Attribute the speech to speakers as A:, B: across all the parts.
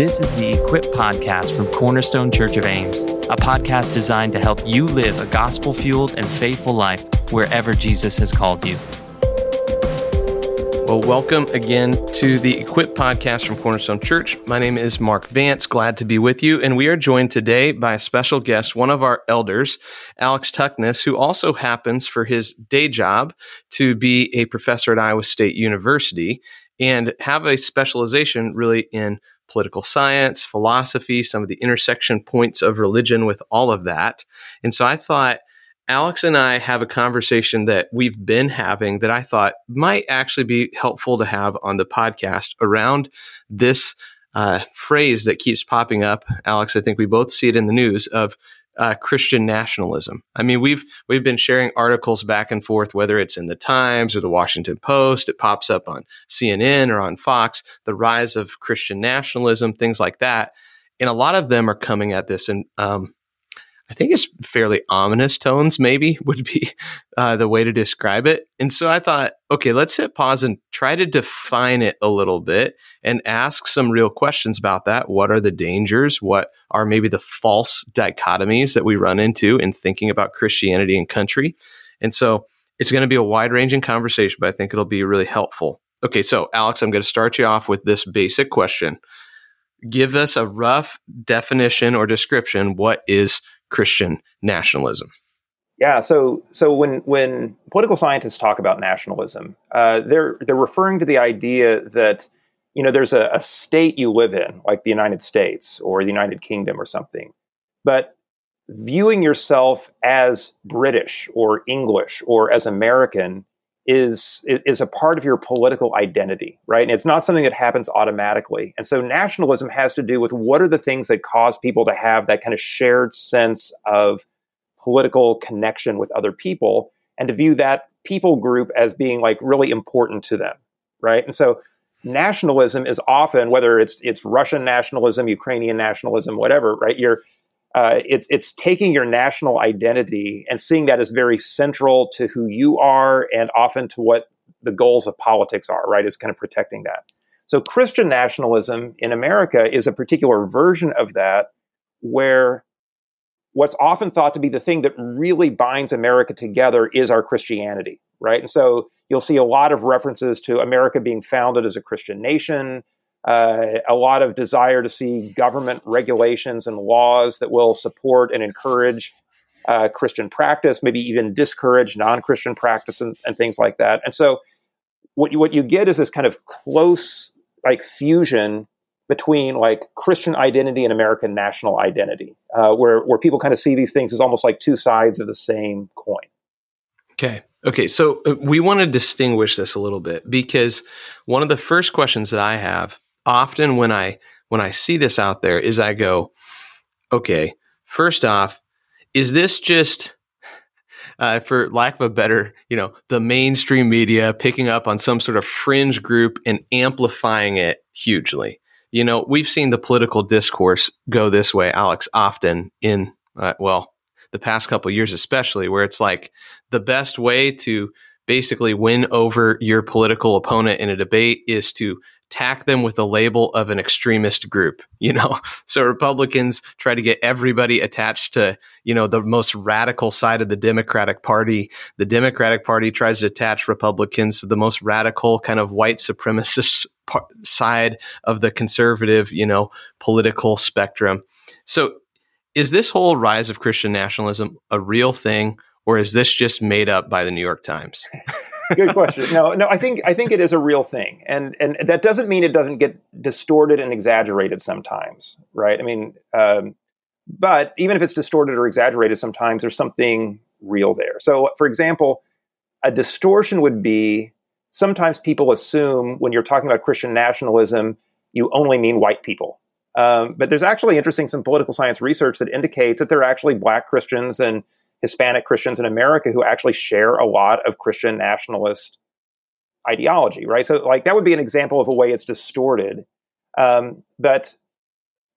A: This is the Equip Podcast from Cornerstone Church of Ames, a podcast designed to help you live a gospel fueled and faithful life wherever Jesus has called you.
B: Well, welcome again to the Equip Podcast from Cornerstone Church. My name is Mark Vance. Glad to be with you. And we are joined today by a special guest, one of our elders, Alex Tuckness, who also happens for his day job to be a professor at Iowa State University and have a specialization really in political science, philosophy, some of the intersection points of religion with all of that. And so I thought Alex and I have a conversation that we've been having that I thought might actually be helpful to have on the podcast around this uh, phrase that keeps popping up. Alex, I think we both see it in the news of uh, Christian nationalism. I mean, we've we've been sharing articles back and forth, whether it's in the Times or the Washington Post. It pops up on CNN or on Fox. The rise of Christian nationalism, things like that, and a lot of them are coming at this and um, I think it's fairly ominous tones, maybe would be uh, the way to describe it. And so I thought, okay, let's hit pause and try to define it a little bit and ask some real questions about that. What are the dangers? What are maybe the false dichotomies that we run into in thinking about Christianity and country? And so it's going to be a wide ranging conversation, but I think it'll be really helpful. Okay, so Alex, I'm going to start you off with this basic question. Give us a rough definition or description. What is Christian nationalism?
C: Yeah, so so when when political scientists talk about nationalism, uh, they're they're referring to the idea that you know there's a, a state you live in, like the United States or the United Kingdom or something, but viewing yourself as British or English or as American is is a part of your political identity, right? And it's not something that happens automatically. And so nationalism has to do with what are the things that cause people to have that kind of shared sense of political connection with other people and to view that people group as being like really important to them, right? And so nationalism is often whether it's it's Russian nationalism, Ukrainian nationalism, whatever, right? You're uh, it's it's taking your national identity and seeing that as very central to who you are and often to what the goals of politics are. Right, is kind of protecting that. So Christian nationalism in America is a particular version of that, where what's often thought to be the thing that really binds America together is our Christianity. Right, and so you'll see a lot of references to America being founded as a Christian nation uh, a lot of desire to see government regulations and laws that will support and encourage uh, Christian practice, maybe even discourage non-Christian practice and, and, things like that. And so, what you, what you get is this kind of close like fusion between like Christian identity and American national identity, uh, where where people kind of see these things as almost like two sides of the same coin.
B: Okay. Okay, so uh, we want to distinguish this a little bit because one of the first questions that I have often when I when I see this out there is I go, okay, first off, is this just uh, for lack of a better, you know, the mainstream media picking up on some sort of fringe group and amplifying it hugely? You know, we've seen the political discourse go this way, Alex, often in uh, well, the past couple years, especially where it's like the best way to basically win over your political opponent in a debate is to tack them with the label of an extremist group, you know? So Republicans try to get everybody attached to, you know, the most radical side of the Democratic Party. The Democratic Party tries to attach Republicans to the most radical kind of white supremacist par- side of the conservative, you know, political spectrum. So is this whole rise of Christian nationalism a real thing or is this just made up by the New York Times?
C: Good question. No, no, I think I think it is a real thing, and and that doesn't mean it doesn't get distorted and exaggerated sometimes, right? I mean, um, but even if it's distorted or exaggerated, sometimes there's something real there. So, for example, a distortion would be sometimes people assume when you're talking about Christian nationalism, you only mean white people. Um, but there's actually interesting some political science research that indicates that there are actually black Christians and Hispanic Christians in America who actually share a lot of Christian nationalist ideology, right? So, like, that would be an example of a way it's distorted. Um, but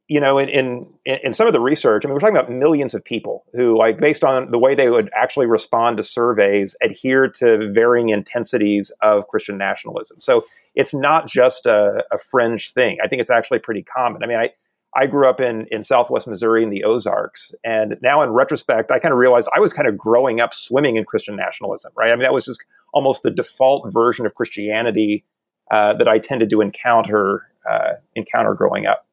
C: you know, in, in in some of the research, I mean, we're talking about millions of people who, like, based on the way they would actually respond to surveys, adhere to varying intensities of Christian nationalism. So it's not just a, a fringe thing. I think it's actually pretty common. I mean, I I grew up in in Southwest Missouri in the Ozarks, and now in retrospect, I kind of realized I was kind of growing up swimming in Christian nationalism. Right? I mean, that was just almost the default version of Christianity uh, that I tended to encounter uh, encounter growing up.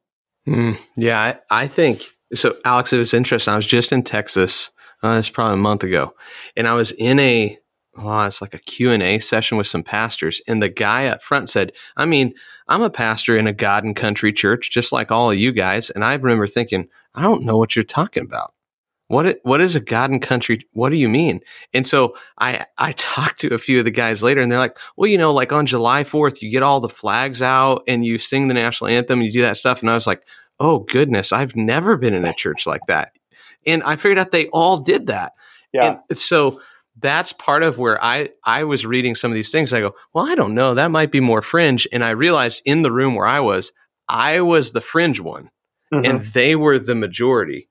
B: Mm, yeah, I, I, think so. Alex, it was interesting. I was just in Texas. Uh, it's probably a month ago, and I was in a oh, it's like a Q and A session with some pastors, and the guy up front said, "I mean, I'm a pastor in a God and country church, just like all of you guys." And I remember thinking, "I don't know what you're talking about." What what is a God and country? What do you mean? And so I I talked to a few of the guys later, and they're like, well, you know, like on July Fourth, you get all the flags out and you sing the national anthem, and you do that stuff. And I was like, oh goodness, I've never been in a church like that. And I figured out they all did that. Yeah. And so that's part of where I I was reading some of these things. I go, well, I don't know, that might be more fringe. And I realized in the room where I was, I was the fringe one, mm-hmm. and they were the majority.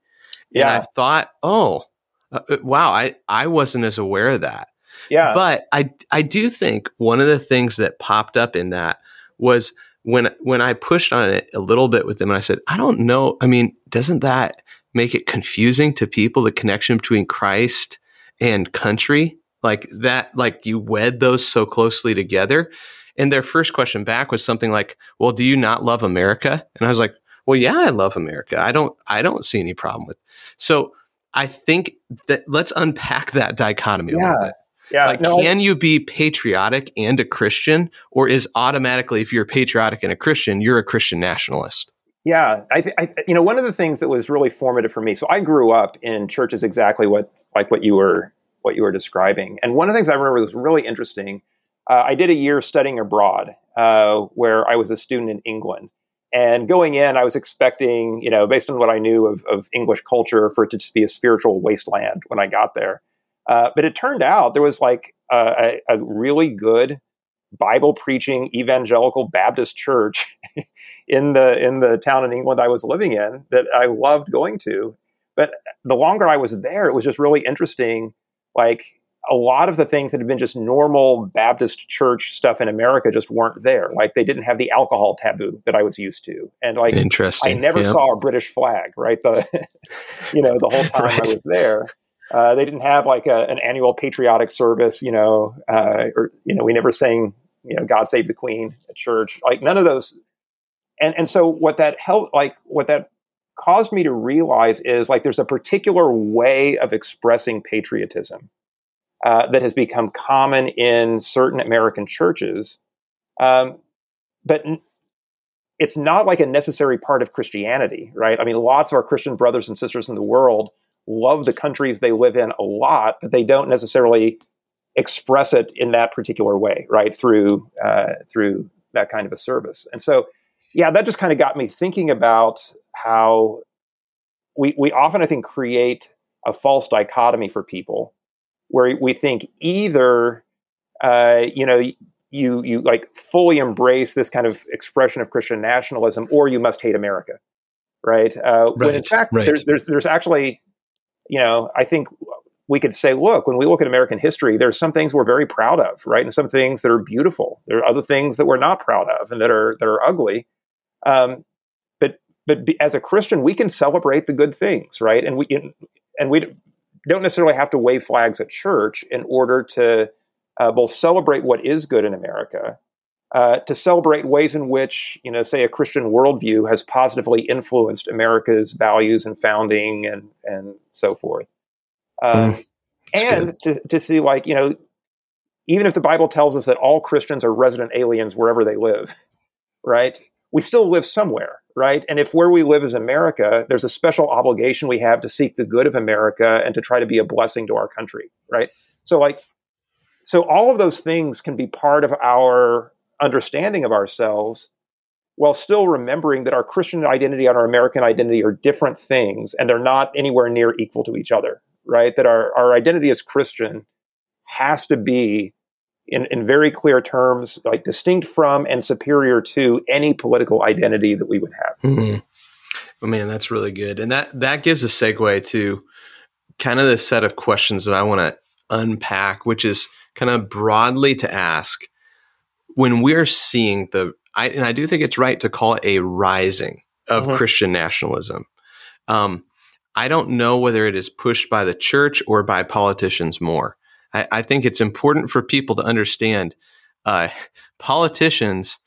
B: Yeah. And I thought, oh, uh, uh, wow, I, I wasn't as aware of that.
C: Yeah.
B: But I, I do think one of the things that popped up in that was when, when I pushed on it a little bit with them and I said, I don't know. I mean, doesn't that make it confusing to people, the connection between Christ and country? Like that, like you wed those so closely together. And their first question back was something like, well, do you not love America? And I was like, well, yeah, I love America. I don't, I don't see any problem with. So I think that let's unpack that dichotomy yeah. a little bit. Yeah. Like, no, can you be patriotic and a Christian, or is automatically, if you're patriotic and a Christian, you're a Christian nationalist?
C: Yeah, I, th- I, you know, one of the things that was really formative for me. So I grew up in churches exactly what like what you were what you were describing, and one of the things I remember was really interesting. Uh, I did a year studying abroad, uh, where I was a student in England, and going in, I was expecting, you know, based on what I knew of, of English culture, for it to just be a spiritual wasteland when I got there. Uh, but it turned out there was like a, a really good Bible preaching evangelical Baptist church in the in the town in England I was living in that I loved going to. But the longer I was there, it was just really interesting. Like a lot of the things that had been just normal Baptist church stuff in America just weren't there. Like they didn't have the alcohol taboo that I was used to, and like
B: interesting.
C: I never saw a British flag. Right, the you know the whole time right. I was there. Uh, they didn't have like a, an annual patriotic service, you know, uh, or you know, we never sang, you know, "God Save the Queen" at church. Like none of those. And and so what that helped, like what that caused me to realize is like there's a particular way of expressing patriotism uh, that has become common in certain American churches. Um, but n- it's not like a necessary part of Christianity, right? I mean, lots of our Christian brothers and sisters in the world love the countries they live in a lot, but they don't necessarily express it in that particular way, right? Through uh, through that kind of a service. And so, yeah, that just kind of got me thinking about how we we often, I think, create a false dichotomy for people where we think either uh, you know you you like fully embrace this kind of expression of Christian nationalism, or you must hate America, right? Uh, right when in fact, right. there's there's there's actually you know I think we could say, look, when we look at American history, there's some things we're very proud of, right, and some things that are beautiful. There are other things that we're not proud of and that are that are ugly. Um, but but be, as a Christian, we can celebrate the good things, right? And we and we don't necessarily have to wave flags at church in order to uh, both celebrate what is good in America, uh, to celebrate ways in which, you know, say a Christian worldview has positively influenced America's values and founding and and so forth, uh, mm, and to, to see like you know, even if the Bible tells us that all Christians are resident aliens wherever they live, right? We still live somewhere right? And if where we live is America, there's a special obligation we have to seek the good of America and to try to be a blessing to our country, right? So, like, so all of those things can be part of our understanding of ourselves while still remembering that our Christian identity and our American identity are different things and they're not anywhere near equal to each other, right? That our, our identity as Christian has to be in, in very clear terms, like distinct from and superior to any political identity that we would have.
B: Mm-hmm. Oh man, that's really good. And that that gives a segue to kind of the set of questions that I want to unpack, which is kind of broadly to ask when we're seeing the I, and I do think it's right to call it a rising of mm-hmm. Christian nationalism. Um, I don't know whether it is pushed by the church or by politicians more. I, I think it's important for people to understand uh, politicians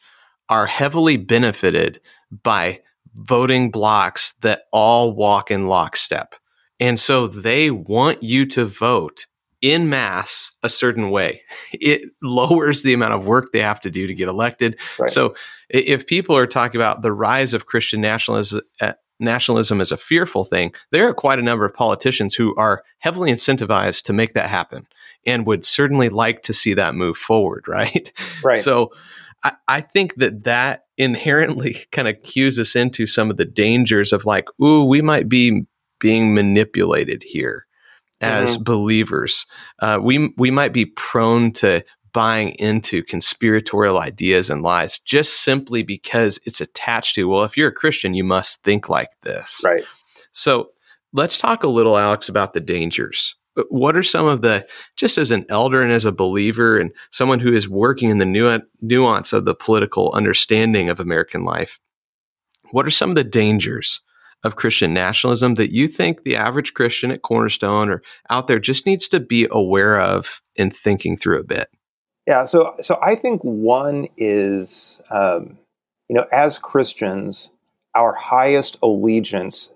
B: are heavily benefited by voting blocs that all walk in lockstep. And so they want you to vote in mass a certain way. It lowers the amount of work they have to do to get elected. Right. So if people are talking about the rise of Christian nationalism, uh, nationalism as a fearful thing, there are quite a number of politicians who are heavily incentivized to make that happen and would certainly like to see that move forward, right?
C: Right.
B: So I, I think that that inherently kind of cues us into some of the dangers of like, ooh, we might be being manipulated here as mm-hmm. believers. Uh, we we might be prone to buying into conspiratorial ideas and lies just simply because it's attached to well if you're a christian you must think like this
C: right
B: so let's talk a little alex about the dangers what are some of the just as an elder and as a believer and someone who is working in the nuance of the political understanding of american life what are some of the dangers of Christian nationalism that you think the average Christian at Cornerstone or out there just needs to be aware of and thinking through a bit?
C: Yeah, so so I think one is, um, you know, as Christians, our highest allegiance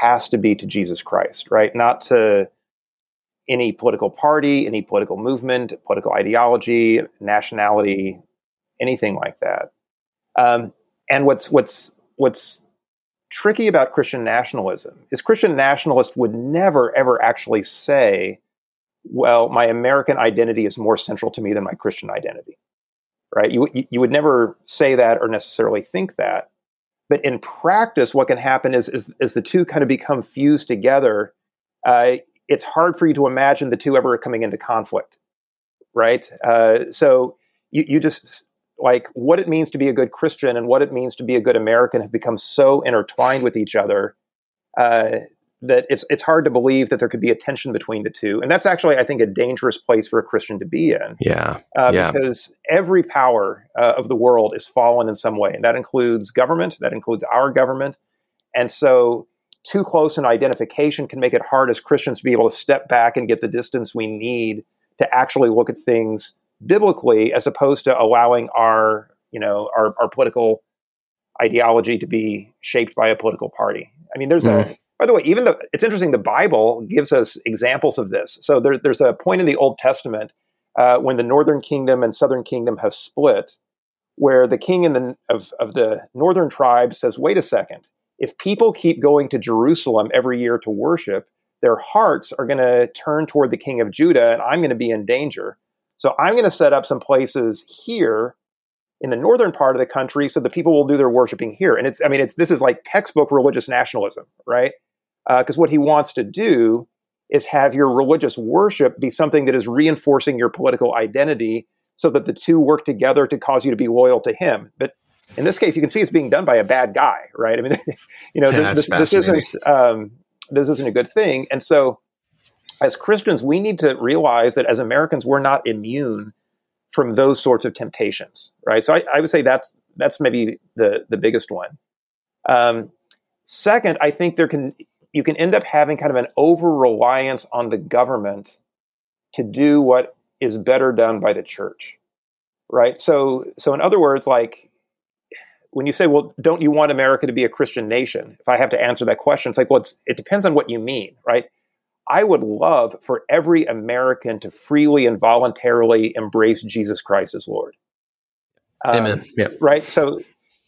C: has to be to Jesus Christ, right? Not to any political party, any political movement, political ideology, nationality, anything like that. Um, and what's what's what's tricky about Christian nationalism is Christian nationalists would never, ever actually say, well, my American identity is more central to me than my Christian identity. Right? You, you would never say that or necessarily think that. But in practice, what can happen is, is, is the two kind of become fused together. Uh, it's hard for you to imagine the two ever coming into conflict. Right? Uh, so you, you just like what it means to be a good Christian and what it means to be a good American have become so intertwined with each other uh, that it's it's hard to believe that there could be a tension between the two. And that's actually, I think, a dangerous place for a Christian to be in.
B: Yeah,
C: uh,
B: yeah.
C: because every power uh, of the world is fallen in some way, and that includes government, that includes our government, and so. Too close an identification can make it hard as Christians to be able to step back and get the distance we need to actually look at things biblically as opposed to allowing our you know our, our political ideology to be shaped by a political party. I mean there's mm. a by the way even the it's interesting the bible gives us examples of this. So there, there's a point in the old testament uh, when the northern kingdom and southern kingdom have split where the king in the, of, of the northern tribe says wait a second if people keep going to jerusalem every year to worship their hearts are going to turn toward the king of judah and i'm going to be in danger so I'm going to set up some places here in the northern part of the country so the people will do their worshiping here. And it's, I mean, it's this is like textbook religious nationalism, right? Because uh, what he wants to do is have your religious worship be something that is reinforcing your political identity so that the two work together to cause you to be loyal to him. But in this case, you can see it's being done by a bad guy, right? I mean, you know,
B: yeah,
C: this, this, isn't um, this isn't a good thing. And so as Christians, we need to realize that as Americans, we're not immune from those sorts of temptations, right? So I, I would say that's that's maybe the the biggest one. Um, second, I think there can you can end up having kind of an over reliance on the government to do what is better done by the church, right? So so in other words, like when you say, well, don't you want America to be a Christian nation? If I have to answer that question, it's like, well, it's, it depends on what you mean, right? I would love for every American to freely and voluntarily embrace Jesus Christ as Lord.
B: Um, Amen.
C: Yeah. Right. So,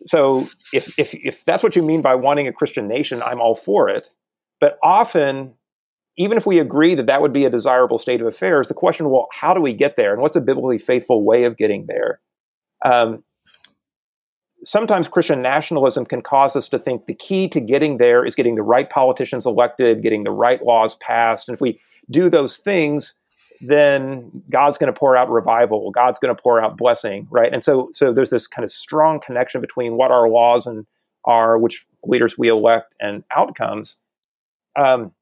C: so if if if that's what you mean by wanting a Christian nation, I'm all for it. But often, even if we agree that that would be a desirable state of affairs, the question, well, how do we get there, and what's a biblically faithful way of getting there? Um, sometimes Christian nationalism can cause us to think the key to getting there is getting the right politicians elected, getting the right laws passed. And if we do those things, then God's going to pour out revival. God's going to pour out blessing, right? And so, so there's this kind of strong connection between what our laws and are, which leaders we elect, and outcomes. Um,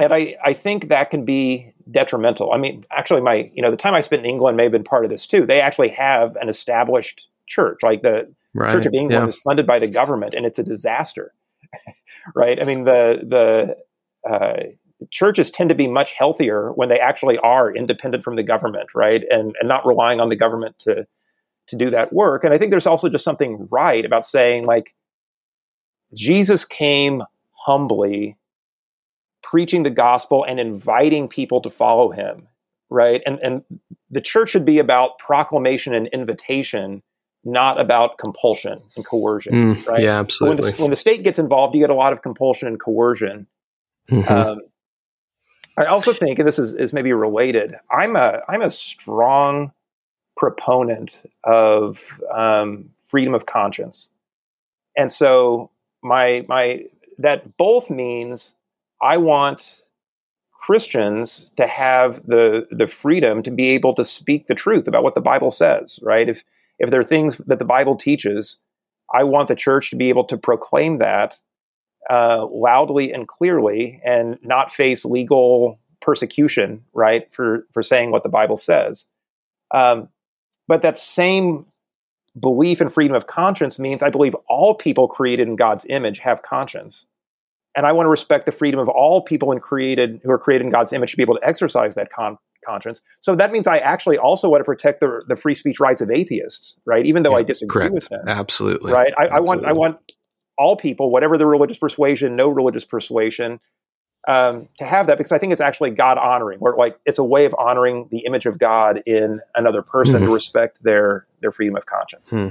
C: and I, I think that can be detrimental. I mean, actually, my you know the time I spent in England may have been part of this too. They actually have an established church, like the right. Church of England yeah. is funded by the government, and it's a disaster, right? I mean, the the uh, churches tend to be much healthier when they actually are independent from the government, right, and and not relying on the government to to do that work. And I think there's also just something right about saying like Jesus came humbly preaching the gospel and inviting people to follow him, right? And and the church should be about proclamation and invitation, not about compulsion and coercion, mm, right?
B: Yeah, absolutely.
C: When the, when the, state gets involved, you get a lot of compulsion and coercion. Mm-hmm. Um, I also think, and this is, is maybe related. I'm a I'm a strong proponent of um, freedom of conscience, and so my my that both means I want Christians to have the the freedom to be able to speak the truth about what the Bible says, right? If if there are things that the Bible teaches, I want the church to be able to proclaim that uh, loudly and clearly, and not face legal persecution, right, for for saying what the Bible says. Um, but that same belief in freedom of conscience means I believe all people created in God's image have conscience and I want to respect the freedom of all people in created who are created in God's image to be able to exercise that con- conscience. So that means I actually also want to protect the, the free speech rights of atheists, right? Even though yeah, I disagree
B: correct.
C: with them,
B: absolutely,
C: right? I,
B: absolutely.
C: I, want I want all people, whatever their religious persuasion, no religious persuasion, um, to have that because I think it's actually God honoring, or like it's a way of honoring the image of God in another person mm. to respect their their freedom of conscience.
B: Hmm.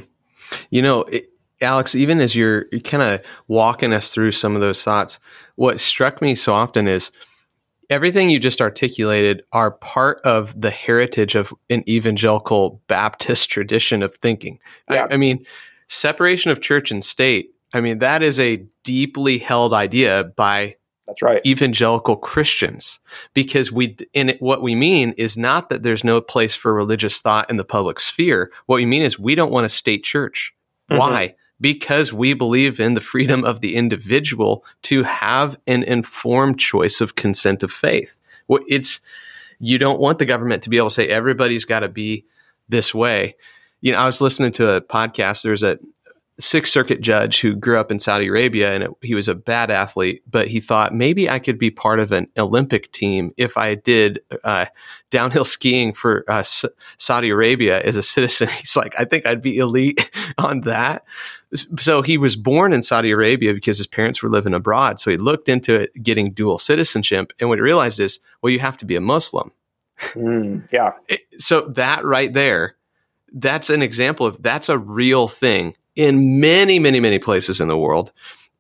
B: You know, it, Alex, even as you're, you're kind of walking us through some of those thoughts, what struck me so often is everything you just articulated are part of the heritage of an evangelical Baptist tradition of thinking. Yeah. I, I mean, separation of church and state, I mean, that is a deeply held idea by
C: that's right.
B: Evangelical Christians, because we in it, what we mean is not that there's no place for religious thought in the public sphere. What we mean is we don't want a state church. Mm-hmm. Why? Because we believe in the freedom of the individual to have an informed choice of consent of faith. It's you don't want the government to be able to say everybody's got to be this way. You know, I was listening to a podcast. There's a Sixth Circuit judge who grew up in Saudi Arabia and it, he was a bad athlete, but he thought maybe I could be part of an Olympic team if I did uh, downhill skiing for uh, S- Saudi Arabia as a citizen. He's like, I think I'd be elite on that. So he was born in Saudi Arabia because his parents were living abroad. So he looked into it, getting dual citizenship. And what he realized is, well, you have to be a Muslim.
C: Mm, yeah.
B: so that right there, that's an example of that's a real thing in many, many, many places in the world.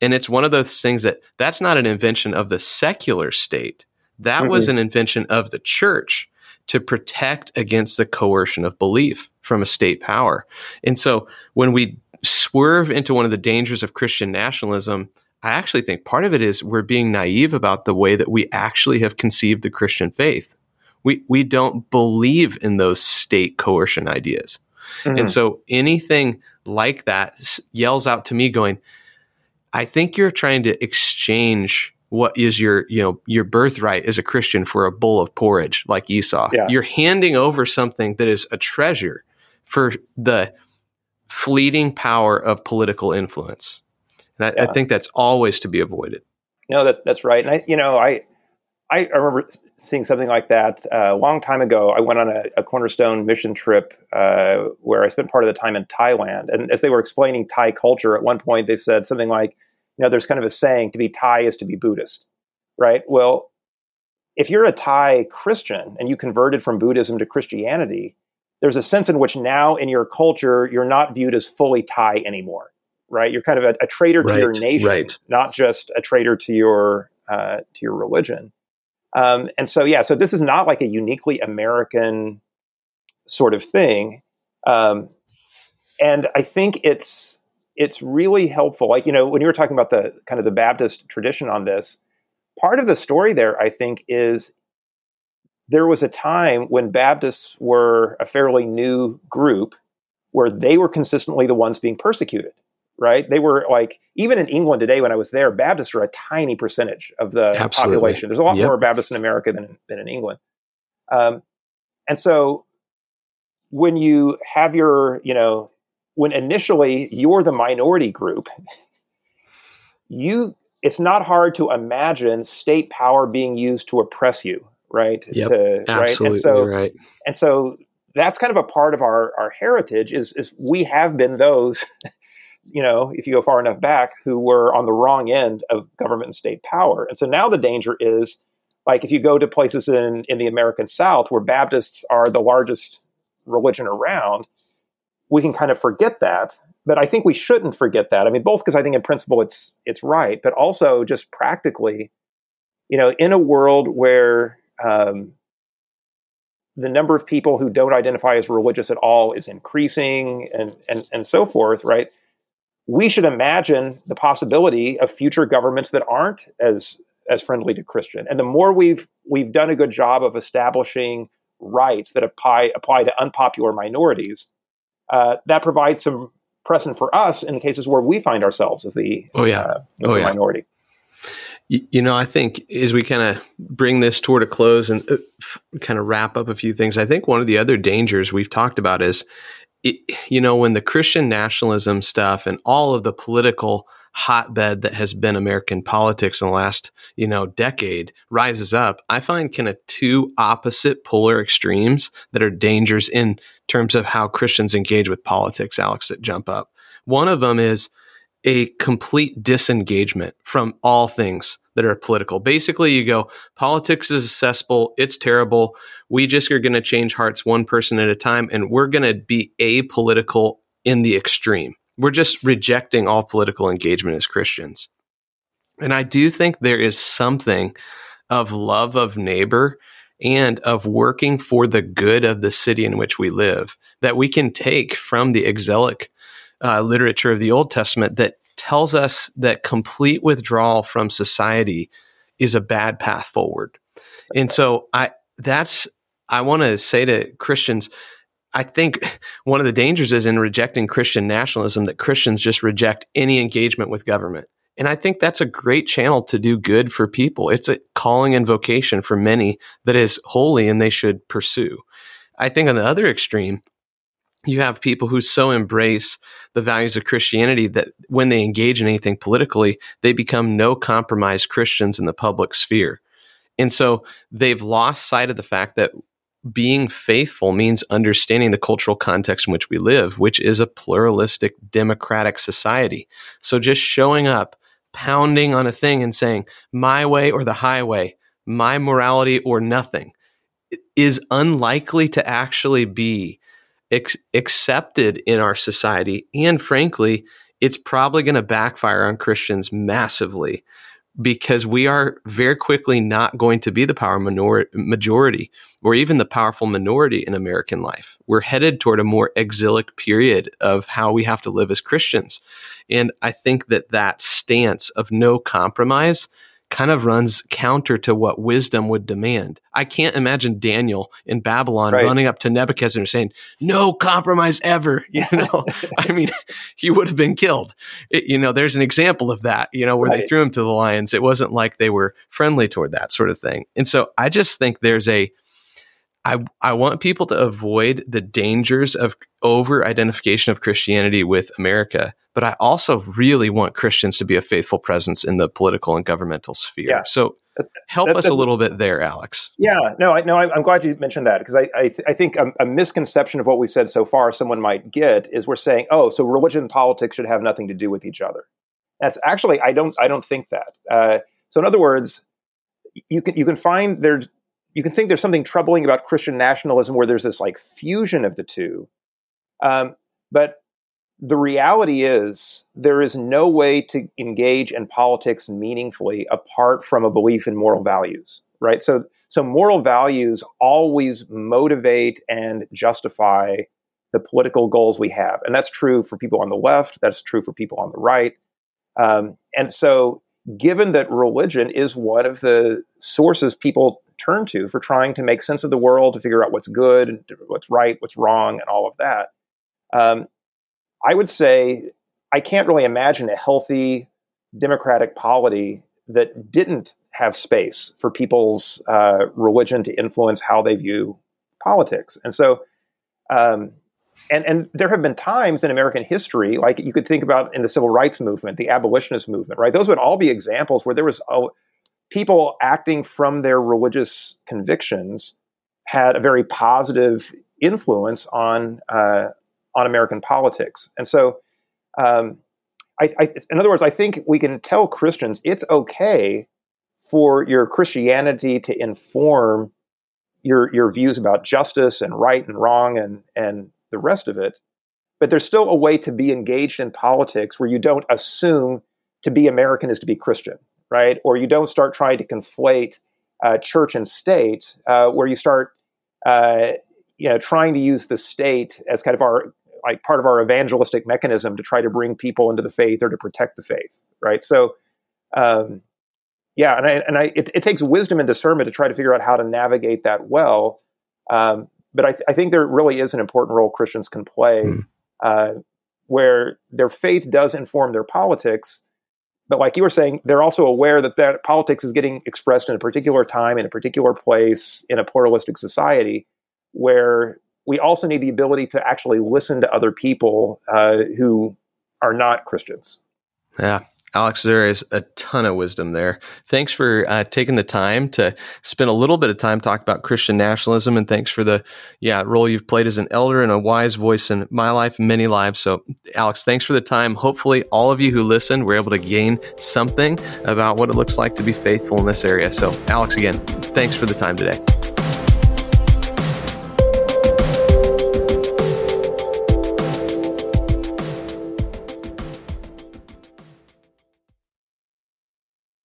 B: And it's one of those things that that's not an invention of the secular state. That mm-hmm. was an invention of the church to protect against the coercion of belief from a state power. And so when we swerve into one of the dangers of Christian nationalism, I actually think part of it is we're being naive about the way that we actually have conceived the Christian faith. We, we don't believe in those state coercion ideas. Mm-hmm. And so anything like that yells out to me going, I think you're trying to exchange what is your, you know, your birthright as a Christian for a bowl of porridge like Esau. Yeah. You're handing over something that is a treasure for the fleeting power of political influence. And I, yeah. I, think that's always to be avoided.
C: No, that's that's right. And I, you know, I I remember seeing something like that uh, a long time ago. I went on a, a Cornerstone mission trip uh, where I spent part of the time in Thailand. And as they were explaining Thai culture, at one point they said something like, you know, there's kind of a saying: to be Thai is to be Buddhist, right? Well, if you're a Thai Christian and you converted from Buddhism to Christianity, there's a sense in which now in your culture you're not viewed as fully Thai anymore, right? You're kind of a, a traitor right, to your nation,
B: right.
C: not just a traitor to your uh, to your religion. Um, and so, yeah, so this is not like a uniquely American sort of thing. Um, and I think it's it's really helpful. Like you know, when you were talking about the kind of the Baptist tradition on this, part of the story there, I think, is there was a time when Baptists were a fairly new group where they were consistently the ones being persecuted, right? They were like, even in England today, when I was there, Baptists are a tiny percentage of the Absolutely. population. There's a lot yep. more Baptists in America than, than in England. Um, and so when you have your, you know, when initially you're the minority group, you it's not hard to imagine state power being used to oppress you, right?
B: Yep, to, absolutely right. And so, right.
C: And so that's kind of a part of our our heritage is is we have been those you know, if you go far enough back, who were on the wrong end of government and state power. And so now the danger is like if you go to places in, in the American South where Baptists are the largest religion around, we can kind of forget that. But I think we shouldn't forget that. I mean, both because I think in principle it's it's right, but also just practically, you know, in a world where um, the number of people who don't identify as religious at all is increasing and, and, and so forth, right? We should imagine the possibility of future governments that aren't as as friendly to Christian. And the more we've we've done a good job of establishing rights that apply apply to unpopular minorities, uh, that provides some precedent for us in the cases where we find ourselves as the
B: oh yeah uh,
C: as
B: oh,
C: the
B: yeah.
C: minority.
B: You know, I think as we kind of bring this toward a close and uh, kind of wrap up a few things, I think one of the other dangers we've talked about is, it, you know, when the Christian nationalism stuff and all of the political hotbed that has been American politics in the last, you know, decade rises up, I find kind of two opposite polar extremes that are dangers in terms of how Christians engage with politics, Alex, that jump up. One of them is a complete disengagement from all things that are political. Basically, you go, politics is cesspool, it's terrible. We just are going to change hearts one person at a time, and we're going to be apolitical in the extreme. We're just rejecting all political engagement as Christians. And I do think there is something of love of neighbor and of working for the good of the city in which we live that we can take from the exilic uh, literature of the Old Testament that tells us that complete withdrawal from society is a bad path forward. And so I that's I want to say to Christians I think one of the dangers is in rejecting Christian nationalism that Christians just reject any engagement with government. And I think that's a great channel to do good for people. It's a calling and vocation for many that is holy and they should pursue. I think on the other extreme, you have people who so embrace the values of Christianity that when they engage in anything politically, they become no compromise Christians in the public sphere. And so they've lost sight of the fact that being faithful means understanding the cultural context in which we live, which is a pluralistic democratic society. So just showing up, pounding on a thing and saying, my way or the highway, my morality or nothing, is unlikely to actually be ex- accepted in our society. And frankly, it's probably going to backfire on Christians massively because we are very quickly not going to be the power minor- majority or even the powerful minority in American life. We're headed toward a more exilic period of how we have to live as Christians. And I think that that stance of no compromise kind of runs counter to what wisdom would demand. I can't imagine Daniel in Babylon right. running up to Nebuchadnezzar saying, "No compromise ever." You know, I mean, he would have been killed. It, you know, there's an example of that. You know, where right. they threw him to the lions. It wasn't like they were friendly toward that sort of thing. And so, I just think there's a I, I want people to avoid the dangers of over identification of Christianity with America but I also really want Christians to be a faithful presence in the political and governmental sphere. Yeah. So help that's us a, a little bit there, Alex.
C: Yeah, no, I, no, I'm glad you mentioned that because I, I, th- I, think a, a, misconception of what we said so far someone might get is we're saying, oh, so religion and politics should have nothing to do with each other. That's actually I don't I don't think that. Uh, so in other words, you can you can find there's you can think there's something troubling about Christian nationalism where there's this like fusion of the two. Um, but the reality is there is no way to engage in politics meaningfully apart from a belief in moral values right? So so moral values always motivate and justify the political goals we have. And that's true for people on the left that's true for people on the right. Um, and so given that religion is one of the sources people turn to for trying to make sense of the world to figure out what's good what's right what's wrong and all of that um, I would say I can't really imagine a healthy democratic polity that didn't have space for people's uh, religion to influence how they view politics. And so, um, and and there have been times in American history, like you could think about in the civil rights movement, the abolitionist movement, right? Those would all be examples where there was a, people acting from their religious convictions had a very positive influence on uh, on American politics. And so, um, I, I, in other words, I think we can tell Christians it's okay for your Christianity to inform your your views about justice and right and wrong and and the rest of it. But there's still a way to be engaged in politics where you don't assume to be American is to be Christian, right? Or you don't start trying to conflate uh, church and state, uh, where you start, uh, you know, trying to use the state as kind of our like part of our evangelistic mechanism to try to bring people into the faith or to protect the faith, right? So, um, yeah, and I, and I, it, it, takes wisdom and discernment to try to figure out how to navigate that well. Um, but I, I, think there really is an important role Christians can play, mm. uh, where their faith does inform their politics. But like you were saying, they're also aware that that politics is getting expressed in a particular time, in a particular place, in a pluralistic society, where we also need the ability to actually listen to other people uh, who are not Christians.
B: Yeah, Alex, there is a ton of wisdom there. Thanks for uh, taking the time to spend a little bit of time talking about Christian nationalism, and thanks for the yeah role you've played as an elder and a wise voice in my life, and many lives. So, Alex, thanks for the time. Hopefully, all of you who listened were able to gain something about what it looks like to be faithful in this area. So, Alex, again, thanks for the time today.